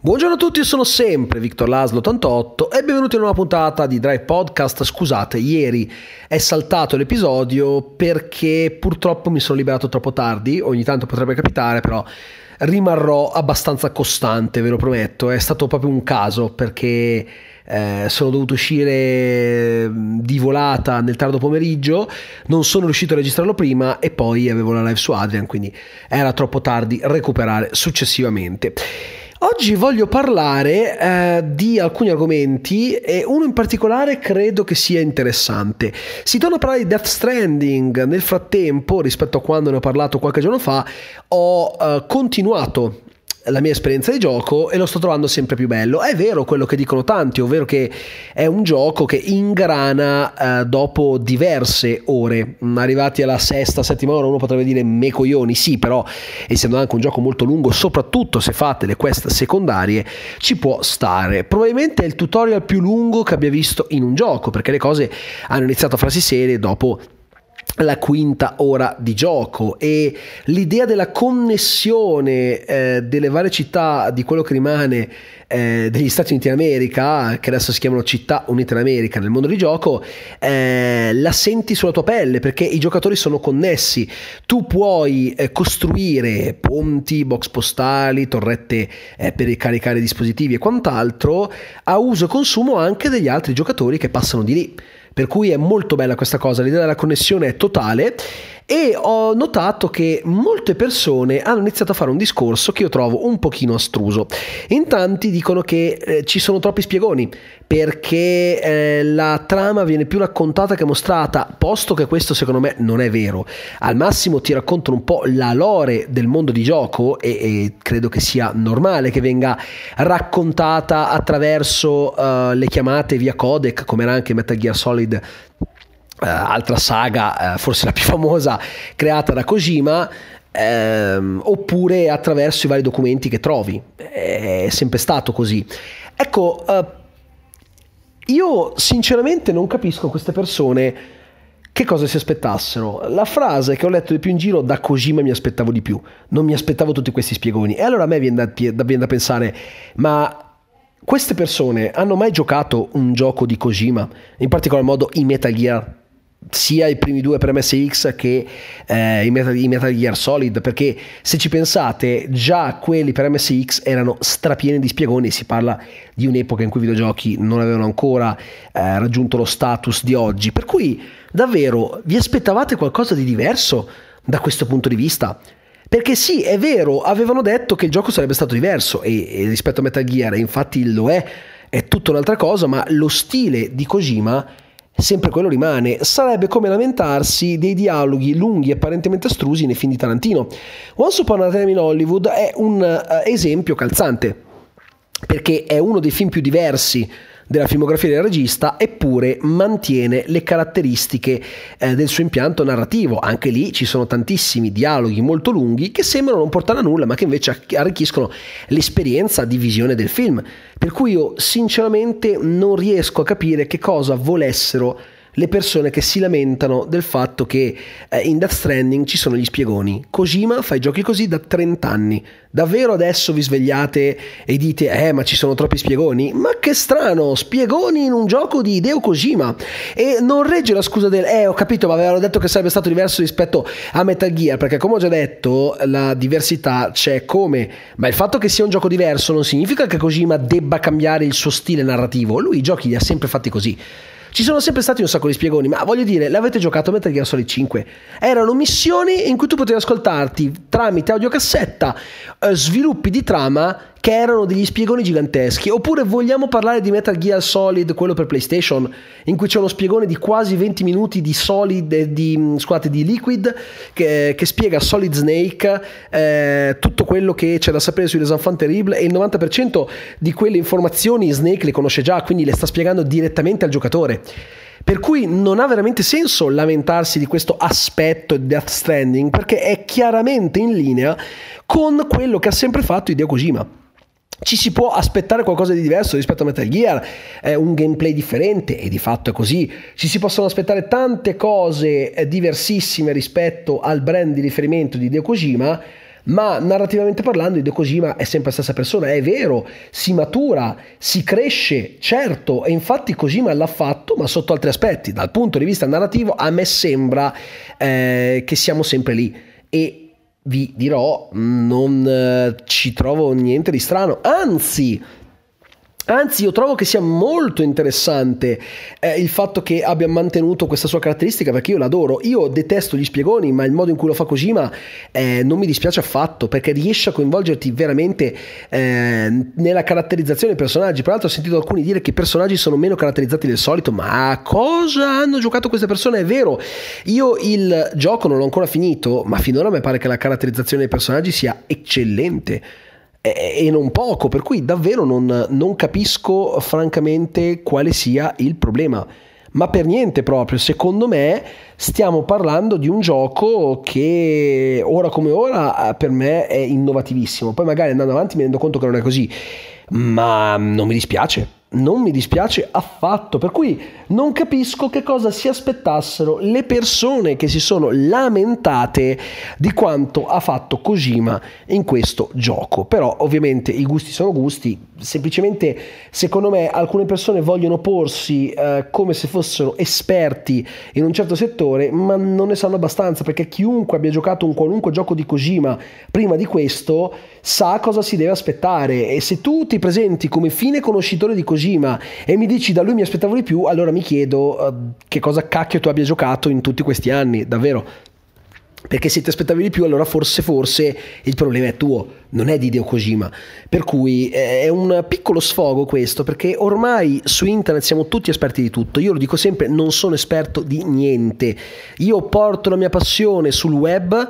Buongiorno a tutti, sono sempre Victor Laslo 88 e benvenuti in una nuova puntata di Drive Podcast. Scusate, ieri è saltato l'episodio perché purtroppo mi sono liberato troppo tardi, ogni tanto potrebbe capitare, però rimarrò abbastanza costante, ve lo prometto. È stato proprio un caso perché eh, sono dovuto uscire di volata nel tardo pomeriggio, non sono riuscito a registrarlo prima e poi avevo la live su Adrian, quindi era troppo tardi recuperare successivamente. Oggi voglio parlare eh, di alcuni argomenti e uno in particolare credo che sia interessante. Si torna a parlare di Death Stranding. Nel frattempo, rispetto a quando ne ho parlato qualche giorno fa, ho eh, continuato la mia esperienza di gioco e lo sto trovando sempre più bello. È vero quello che dicono tanti, ovvero che è un gioco che ingrana eh, dopo diverse ore. Mm, arrivati alla sesta, settima ora uno potrebbe dire me coglioni, sì, però essendo anche un gioco molto lungo, soprattutto se fate le quest secondarie, ci può stare. Probabilmente è il tutorial più lungo che abbia visto in un gioco, perché le cose hanno iniziato a farsi serie dopo la quinta ora di gioco e l'idea della connessione eh, delle varie città di quello che rimane eh, degli Stati Uniti d'America, che adesso si chiamano città unite d'America nel mondo di gioco, eh, la senti sulla tua pelle perché i giocatori sono connessi. Tu puoi eh, costruire ponti, box postali, torrette eh, per caricare dispositivi e quant'altro a uso e consumo anche degli altri giocatori che passano di lì. Per cui è molto bella questa cosa, l'idea della connessione è totale e ho notato che molte persone hanno iniziato a fare un discorso che io trovo un pochino astruso. In tanti dicono che eh, ci sono troppi spiegoni perché eh, la trama viene più raccontata che mostrata, posto che questo secondo me non è vero. Al massimo ti raccontano un po' la lore del mondo di gioco e, e credo che sia normale che venga raccontata attraverso uh, le chiamate via codec, come era anche Metal Gear Solid Uh, altra saga, uh, forse la più famosa, creata da Kojima, ehm, oppure attraverso i vari documenti che trovi. È sempre stato così. Ecco, uh, io sinceramente non capisco queste persone che cosa si aspettassero. La frase che ho letto di più in giro da Kojima mi aspettavo di più, non mi aspettavo tutti questi spiegoni. E allora a me viene da, viene da pensare, ma queste persone hanno mai giocato un gioco di Kojima, in particolar modo i Metal Gear sia i primi due per MSX che eh, i, Metal, i, Metal, Gear Solid perché se ci pensate già quelli per MSX erano strapieni di spiegoni si parla di un'epoca in cui i videogiochi non avevano ancora eh, raggiunto lo status di oggi per cui davvero vi aspettavate qualcosa di diverso da questo punto di vista? Perché sì, è vero, avevano detto che il gioco sarebbe stato diverso e, e rispetto a Metal Gear, infatti lo è, è tutta un'altra cosa, ma lo stile di Kojima sempre quello rimane. Sarebbe come lamentarsi dei dialoghi lunghi e apparentemente astrusi nei film di Tarantino. Once Upon a Time in Hollywood è un uh, esempio calzante, perché è uno dei film più diversi della filmografia del regista, eppure mantiene le caratteristiche eh, del suo impianto narrativo. Anche lì ci sono tantissimi dialoghi molto lunghi che sembrano non portare a nulla, ma che invece arricchiscono l'esperienza di visione del film. Per cui io sinceramente non riesco a capire che cosa volessero le persone che si lamentano del fatto che eh, in Death Stranding ci sono gli spiegoni. Kojima fa i giochi così da 30 anni. Davvero adesso vi svegliate e dite eh ma ci sono troppi spiegoni? Ma che strano, spiegoni in un gioco di Hideo Kojima. E non regge la scusa del eh ho capito ma avevano detto che sarebbe stato diverso rispetto a Metal Gear perché come ho già detto la diversità c'è come. Ma il fatto che sia un gioco diverso non significa che Kojima debba cambiare il suo stile narrativo. Lui i giochi li ha sempre fatti così. Ci sono sempre stati un sacco di spiegoni, ma voglio dire, l'avete giocato a Metal Gear Solid 5? Erano missioni in cui tu potevi ascoltarti tramite audiocassetta eh, sviluppi di trama che erano degli spiegoni giganteschi. Oppure vogliamo parlare di Metal Gear Solid, quello per PlayStation, in cui c'è uno spiegone di quasi 20 minuti di Solid, eh, di, mm, scusate, di Liquid, che, che spiega Solid Snake, eh, tutto quello che c'è da sapere sui Les Enfants Terribles e il 90% di quelle informazioni Snake le conosce già, quindi le sta spiegando direttamente al giocatore. Per cui non ha veramente senso lamentarsi di questo aspetto di Death Stranding perché è chiaramente in linea con quello che ha sempre fatto Hideo Kojima ci si può aspettare qualcosa di diverso rispetto a Metal Gear, eh, un gameplay differente e di fatto è così, ci si possono aspettare tante cose eh, diversissime rispetto al brand di riferimento di Hideo Kojima, ma narrativamente parlando Hideo Kojima è sempre la stessa persona, è vero, si matura, si cresce, certo, e infatti Kojima l'ha fatto, ma sotto altri aspetti, dal punto di vista narrativo a me sembra eh, che siamo sempre lì. E vi dirò, non eh, ci trovo niente di strano, anzi Anzi, io trovo che sia molto interessante eh, il fatto che abbia mantenuto questa sua caratteristica perché io l'adoro. Io detesto gli spiegoni, ma il modo in cui lo fa Kojima eh, non mi dispiace affatto perché riesce a coinvolgerti veramente eh, nella caratterizzazione dei personaggi. Tra l'altro, ho sentito alcuni dire che i personaggi sono meno caratterizzati del solito, ma cosa hanno giocato queste persone? È vero, io il gioco non l'ho ancora finito, ma finora mi pare che la caratterizzazione dei personaggi sia eccellente e non poco, per cui davvero non, non, capisco francamente quale sia il problema. Ma per niente proprio, secondo me stiamo parlando di un gioco che ora come ora per me è innovativissimo. Poi magari andando avanti mi rendo conto che non è così, ma non mi dispiace non mi dispiace affatto, per cui non capisco che cosa si aspettassero le persone che si sono lamentate di quanto ha fatto Kojima in questo gioco. Però ovviamente i gusti sono gusti, semplicemente secondo me alcune persone vogliono porsi eh, come se fossero esperti in un certo settore, ma non ne sanno abbastanza perché chiunque abbia giocato un qualunque gioco di Kojima prima di questo sa cosa si deve aspettare e se tu ti presenti come fine conoscitore di Kojima e mi dici da lui mi aspettavo di più, allora mi chiedo uh, che cosa cacchio tu abbia giocato in tutti questi anni, davvero. Perché se ti aspettavi di più, allora forse, forse il problema è tuo, non è di Hideo Kojima. Per cui eh, è un piccolo sfogo questo, perché ormai su internet siamo tutti esperti di tutto. Io lo dico sempre, non sono esperto di niente. Io porto la mia passione sul web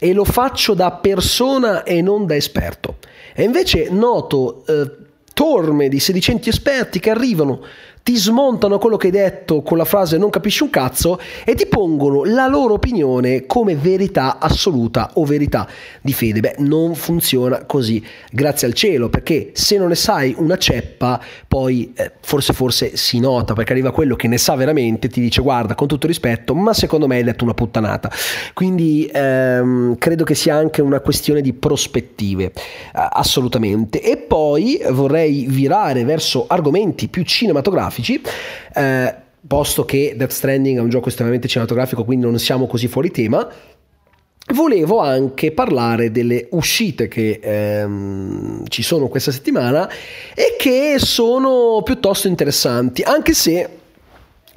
e lo faccio da persona e non da esperto. E invece noto eh, torme di sedicenti esperti che arrivano ti smontano quello che hai detto con la frase non capisci un cazzo e ti pongono la loro opinione come verità assoluta o verità di fede. Beh, non funziona così, grazie al cielo, perché se non ne sai una ceppa, poi eh, forse forse si nota, perché arriva quello che ne sa veramente, ti dice guarda, con tutto rispetto, ma secondo me hai detto una puttanata. Quindi ehm, credo che sia anche una questione di prospettive, eh, assolutamente. E poi vorrei virare verso argomenti più cinematografici cinematografici. Eh, posto che Death Stranding è un gioco estremamente cinematografico, quindi non siamo così fuori tema. Volevo anche parlare delle uscite che ehm, ci sono questa settimana e che sono piuttosto interessanti, anche se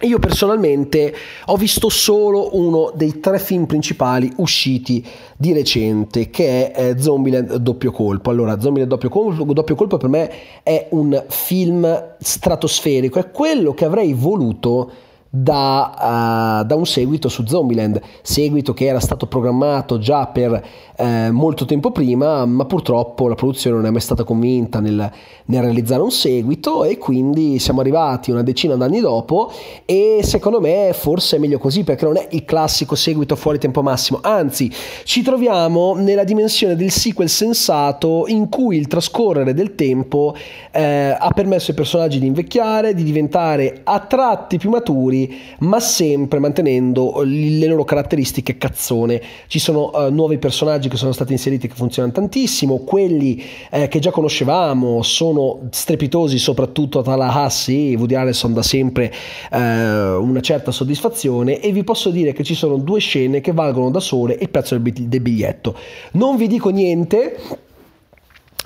io personalmente ho visto solo uno dei tre film principali usciti di recente, che è eh, Zombieland Doppio Colpo. Allora, Zombieland Doppio Colpo, Doppio Colpo per me è un film stratosferico, è quello che avrei voluto da, uh, da, un seguito su Zombieland, seguito che era stato programmato già per eh, molto tempo prima, ma purtroppo la produzione non è mai stata convinta nel, nel, realizzare un seguito e quindi siamo arrivati una decina d'anni dopo e secondo me forse è meglio così perché non è il classico seguito fuori tempo massimo, anzi ci troviamo nella dimensione del sequel sensato in cui il trascorrere del tempo eh, ha permesso ai personaggi di invecchiare, di diventare a tratti più maturi ma sempre mantenendo le loro caratteristiche cazzone. Ci sono uh, nuovi personaggi che sono stati inseriti che funzionano tantissimo, quelli eh, che già conoscevamo sono strepitosi, soprattutto Tallahassee, Woody Harrelson da sempre uh, una certa soddisfazione e vi posso dire che ci sono due scene che valgono da sole il prezzo del biglietto. Non vi dico niente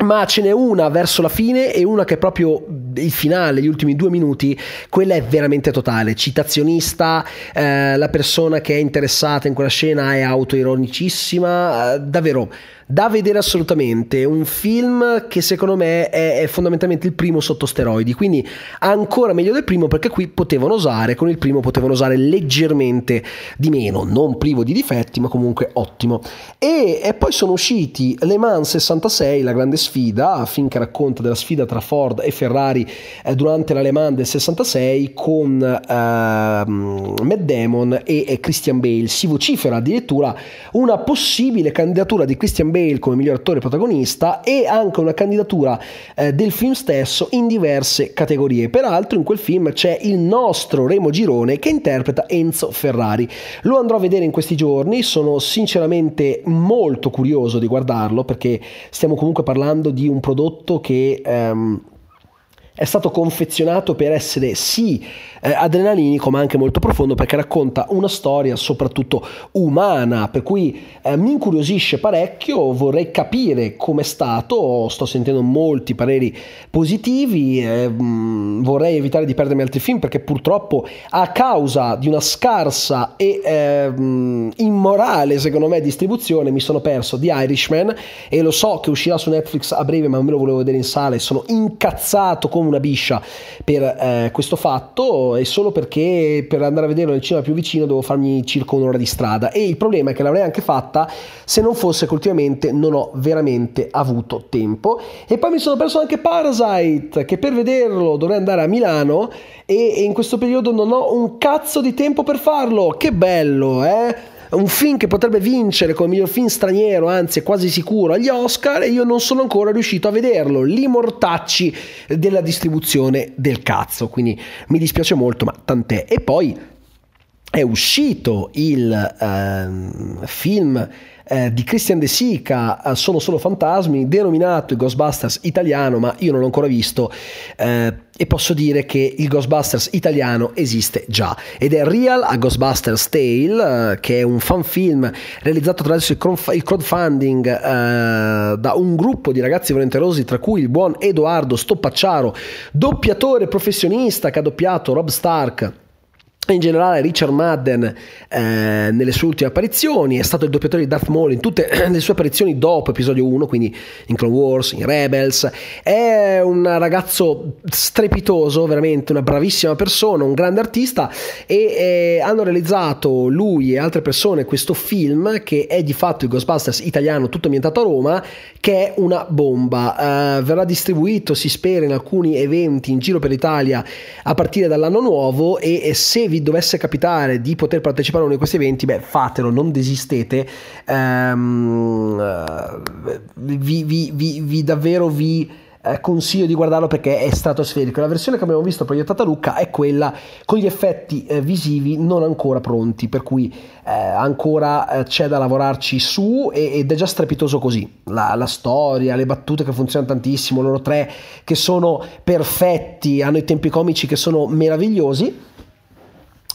ma ce n'è una verso la fine e una che è proprio il finale, gli ultimi due minuti, quella è veramente totale, citazionista, eh, la persona che è interessata in quella scena è autoironicissima, eh, davvero da vedere assolutamente, un film che secondo me è, è, fondamentalmente il primo sotto steroidi, quindi ancora meglio del primo perché qui potevano usare, con il primo potevano usare leggermente di meno, non privo di difetti ma comunque ottimo. E, e poi sono usciti Le Mans 66, la grande sfida, film che racconta della sfida tra Ford e Ferrari eh, durante la Le Mans del 66 con eh, Matt Damon e, e Christian Bale, si vocifera addirittura una possibile candidatura di Christian Bale Bale come miglior attore protagonista e anche una candidatura eh, del film stesso in diverse categorie. Peraltro in quel film c'è il nostro Remo Girone che interpreta Enzo Ferrari. Lo andrò a vedere in questi giorni, sono sinceramente molto curioso di guardarlo perché stiamo comunque parlando di un prodotto che... Ehm, è stato confezionato per essere sì eh, adrenalinico ma anche molto profondo perché racconta una storia soprattutto umana. Per cui eh, mi incuriosisce parecchio vorrei capire com'è stato. Sto sentendo molti pareri positivi eh, vorrei evitare di perdermi altri film perché purtroppo a causa di una scarsa e ehm, immorale secondo me distribuzione mi sono perso The Irishman. E lo so che uscirà su Netflix a breve ma me lo volevo vedere in sala e sono incazzato come una biscia per eh, questo fatto e solo perché per andare a vederlo nel cinema più vicino devo farmi circa un'ora di strada. E il problema è che l'avrei anche fatta se non fosse che ultimamente non ho veramente avuto tempo. E poi mi sono perso anche Parasite che per vederlo dovrei andare a Milano e, e in questo periodo non ho un cazzo di tempo per farlo. Che bello eh un film che potrebbe vincere come miglior film straniero, anzi è quasi sicuro agli Oscar e io non sono ancora riuscito a vederlo, li mortacci della distribuzione del cazzo, quindi mi dispiace molto, ma tant'è. E poi è uscito il eh, film eh, di Christian De Sica, eh, Sono solo fantasmi, denominato il Ghostbusters italiano, ma io non l'ho ancora visto eh, e posso dire che il Ghostbusters italiano esiste già. Ed è Real a Ghostbusters Tale, eh, che è un fan film realizzato attraverso il crowdfunding eh, da un gruppo di ragazzi volenterosi, tra cui il buon Edoardo Stoppacciaro, doppiatore professionista che ha doppiato Rob Stark in generale Richard Madden eh, nelle sue ultime apparizioni è stato il doppiatore di Darth Maul in tutte le sue apparizioni dopo episodio 1 quindi in Clone Wars, in Rebels. È un ragazzo strepitoso veramente una bravissima persona un grande artista e eh, hanno realizzato lui e altre persone questo film che è di fatto il Ghostbusters italiano tutto ambientato a Roma che è una bomba. Eh, verrà distribuito si spera in alcuni eventi in giro per l'Italia a partire dall'anno nuovo e, e se vi vi dovesse capitare di poter partecipare a uno di questi eventi, beh, fatelo, non desistete. Um, vi, vi, vi, vi, davvero vi eh, consiglio di guardarlo perché è stratosferico. La versione che abbiamo visto proiettata a Lucca è quella con gli effetti eh, visivi non ancora pronti, per cui eh, ancora c'è da lavorarci su ed è già strepitoso così. La, la, storia, le battute che funzionano tantissimo, loro tre che sono perfetti, hanno i tempi comici che sono meravigliosi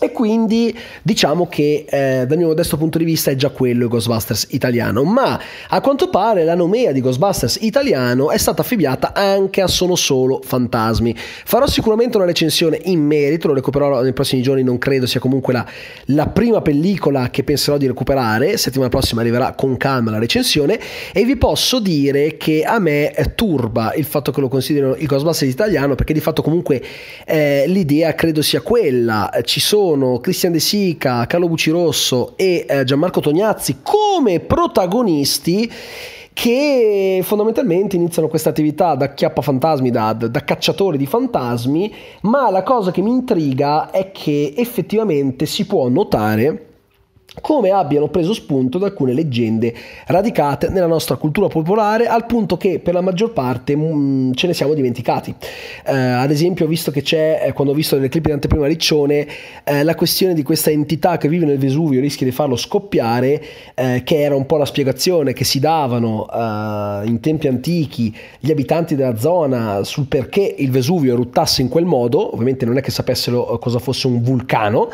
e quindi diciamo che eh, dal mio modesto punto di vista è già quello il Ghostbusters italiano, ma a quanto pare la nomea di Ghostbusters italiano è stata affibbiata anche a Sono Solo Fantasmi. Farò sicuramente una recensione in merito, lo recupererò nei prossimi giorni, non credo sia comunque la, la prima pellicola che penserò di recuperare, settimana prossima arriverà con calma la recensione. E vi posso dire che a me turba il fatto che lo considerino il Ghostbusters italiano perché di fatto comunque eh, l'idea credo sia quella, ci sono sono Cristian De Sica, Carlo Bucirosso e eh, Gianmarco Tognazzi come protagonisti che fondamentalmente iniziano questa attività da chiappa fantasmi, da, da, cacciatori di fantasmi, ma la cosa che mi intriga è che effettivamente si può notare come abbiano preso spunto da alcune leggende radicate nella nostra cultura popolare al punto che per la maggior parte mh, mm, ce ne siamo dimenticati. Eh, ad esempio, visto che c'è, eh, quando ho visto nelle clip di anteprima Riccione, eh, la questione di questa entità che vive nel Vesuvio rischia di farlo scoppiare, eh, che era un po' la spiegazione che si davano eh, in tempi antichi gli abitanti della zona sul perché il Vesuvio eruttasse in quel modo, ovviamente non è che sapessero cosa fosse un vulcano,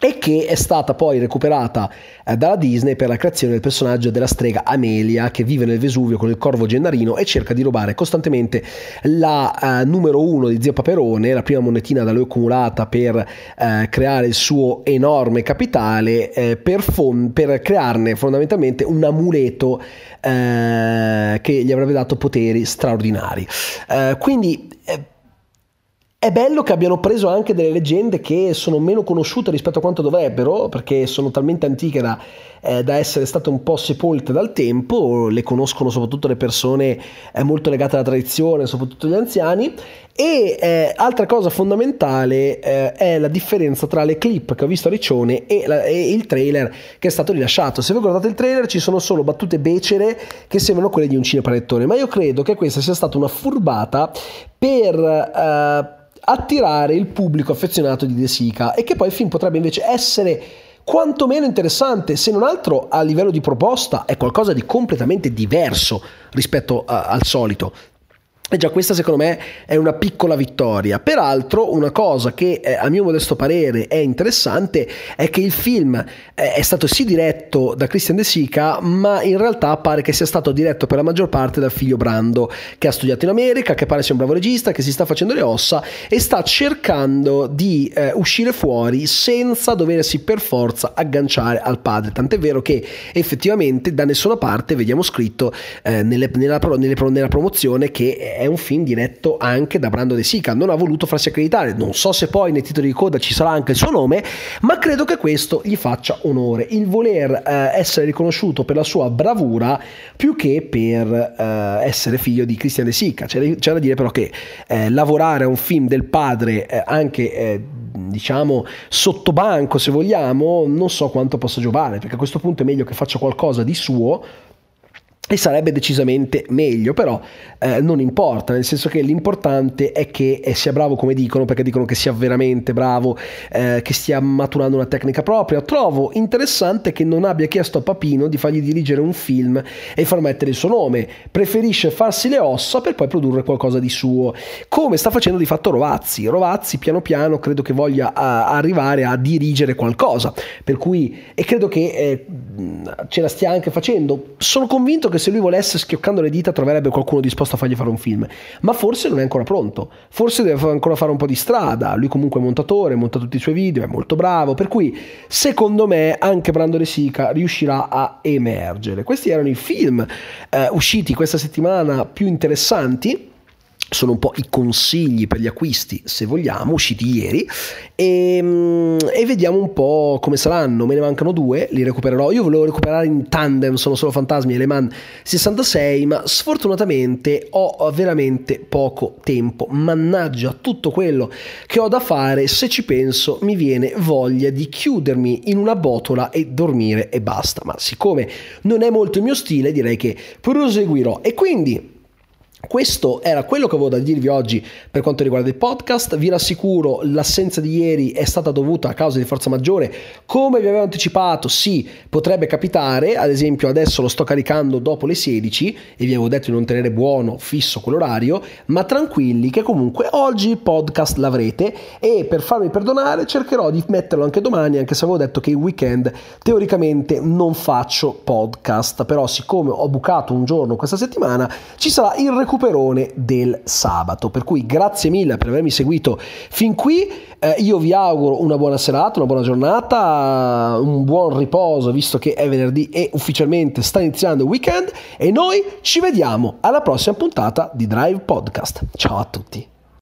e che è stata poi recuperata eh, dalla Disney per la creazione del personaggio della strega Amelia che vive nel Vesuvio con il corvo gennarino e cerca di rubare costantemente la eh, numero uno di Zio Paperone, la prima monetina da lui accumulata per eh, creare il suo enorme capitale, eh, per, fon- per, crearne fondamentalmente un amuleto eh, che gli avrebbe dato poteri straordinari. Eh, quindi è bello che abbiano preso anche delle leggende che sono meno conosciute rispetto a quanto dovrebbero, perché sono talmente antiche da, eh, da essere state un po' sepolte dal tempo, le conoscono soprattutto le persone eh, molto legate alla tradizione, soprattutto gli anziani. E eh, altra cosa fondamentale eh, è la differenza tra le clip che ho visto a Riccione e, la, e, il trailer che è stato rilasciato. Se voi guardate il trailer ci sono solo battute becere che sembrano quelle di un cinepanettone, ma io credo che questa sia stata una furbata per eh, attirare il pubblico affezionato di De Sica e che poi il film potrebbe invece essere quantomeno interessante, se non altro a livello di proposta è qualcosa di completamente diverso rispetto a, al solito. E già questa secondo me è una piccola vittoria. Peraltro una cosa che eh, a mio modesto parere è interessante è che il film eh, è stato sì diretto da Christian De Sica, ma in realtà pare che sia stato diretto per la maggior parte dal figlio Brando, che ha studiato in America, che pare sia un bravo regista, che si sta facendo le ossa e sta cercando di eh, uscire fuori senza doversi per forza agganciare al padre. Tant'è vero che effettivamente da nessuna parte vediamo scritto eh, nelle, nella, nelle, nella promozione che è un film diretto anche da Brando De Sica, non ha voluto farsi accreditare, non so se poi nei titoli di coda ci sarà anche il suo nome, ma credo che questo gli faccia onore, il voler eh, essere riconosciuto per la sua bravura più che per eh, essere figlio di Christian De Sica, c'è, c'è da dire però che eh, lavorare a un film del padre eh, anche eh, diciamo sotto banco se vogliamo, non so quanto possa giovare, perché a questo punto è meglio che faccia qualcosa di suo e sarebbe decisamente meglio, però eh, non importa, nel senso che l'importante è che eh, sia bravo come dicono, perché dicono che sia veramente bravo, eh, che stia maturando una tecnica propria. Trovo interessante che non abbia chiesto a Papino di fargli dirigere un film e far mettere il suo nome, preferisce farsi le ossa per poi produrre qualcosa di suo, come sta facendo di fatto Rovazzi. Rovazzi piano piano credo che voglia a, arrivare a dirigere qualcosa, per cui, e credo che eh, ce la stia anche facendo. Sono convinto che che se lui volesse schioccando le dita troverebbe qualcuno disposto a fargli fare un film, ma forse non è ancora pronto, forse deve ancora fare un po' di strada, lui comunque è montatore, monta tutti i suoi video, è molto bravo, per cui secondo me anche Brando De Sica riuscirà a emergere. Questi erano i film eh, usciti questa settimana più interessanti sono un po' i consigli per gli acquisti, se vogliamo, usciti ieri, e, ehm, e, vediamo un po' come saranno. Me ne mancano due, li recupererò. Io volevo recuperare in tandem, sono solo fantasmi Le Mans 66, ma sfortunatamente ho veramente poco tempo. Mannaggia tutto quello che ho da fare, se ci penso mi viene voglia di chiudermi in una botola e dormire e basta. Ma siccome non è molto il mio stile, direi che proseguirò. E quindi questo era quello che avevo da dirvi oggi per quanto riguarda il podcast. Vi rassicuro, l'assenza di ieri è stata dovuta a causa di forza maggiore. Come vi avevo anticipato, sì, potrebbe capitare. Ad esempio, adesso lo sto caricando dopo le 16 e vi avevo detto di non tenere buono, fisso quell'orario. Ma tranquilli, che comunque oggi il podcast l'avrete. E per farmi perdonare, cercherò di metterlo anche domani, anche se avevo detto che il weekend teoricamente non faccio podcast. Però, siccome ho bucato un giorno questa settimana, ci sarà il recupero recuperone del sabato. Per cui grazie mille per avermi seguito fin qui. Eh, io vi auguro una buona serata, una buona giornata, un buon riposo visto che è venerdì e ufficialmente sta iniziando il weekend e noi ci vediamo alla prossima puntata di Drive Podcast. Ciao a tutti.